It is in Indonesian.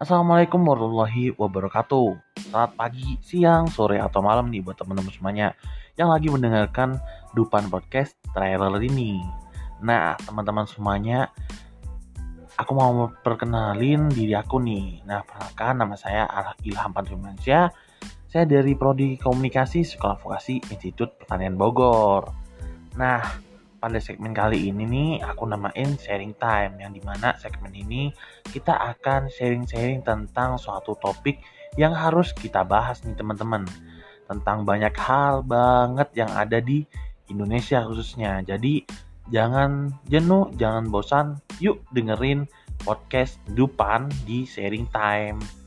Assalamualaikum warahmatullahi wabarakatuh. Selamat pagi, siang, sore, atau malam nih buat teman-teman semuanya yang lagi mendengarkan Dupan Podcast trailer ini. Nah, teman-teman semuanya, aku mau perkenalin diri aku nih. Nah, perkenalkan nama saya Ilham Pansumansyah. Saya dari Prodi Komunikasi Sekolah Vokasi Institut Pertanian Bogor. Nah, pada segmen kali ini nih aku namain sharing time yang di mana segmen ini kita akan sharing-sharing tentang suatu topik yang harus kita bahas nih teman-teman. Tentang banyak hal banget yang ada di Indonesia khususnya. Jadi jangan jenuh jangan bosan. Yuk dengerin podcast Dupan di sharing time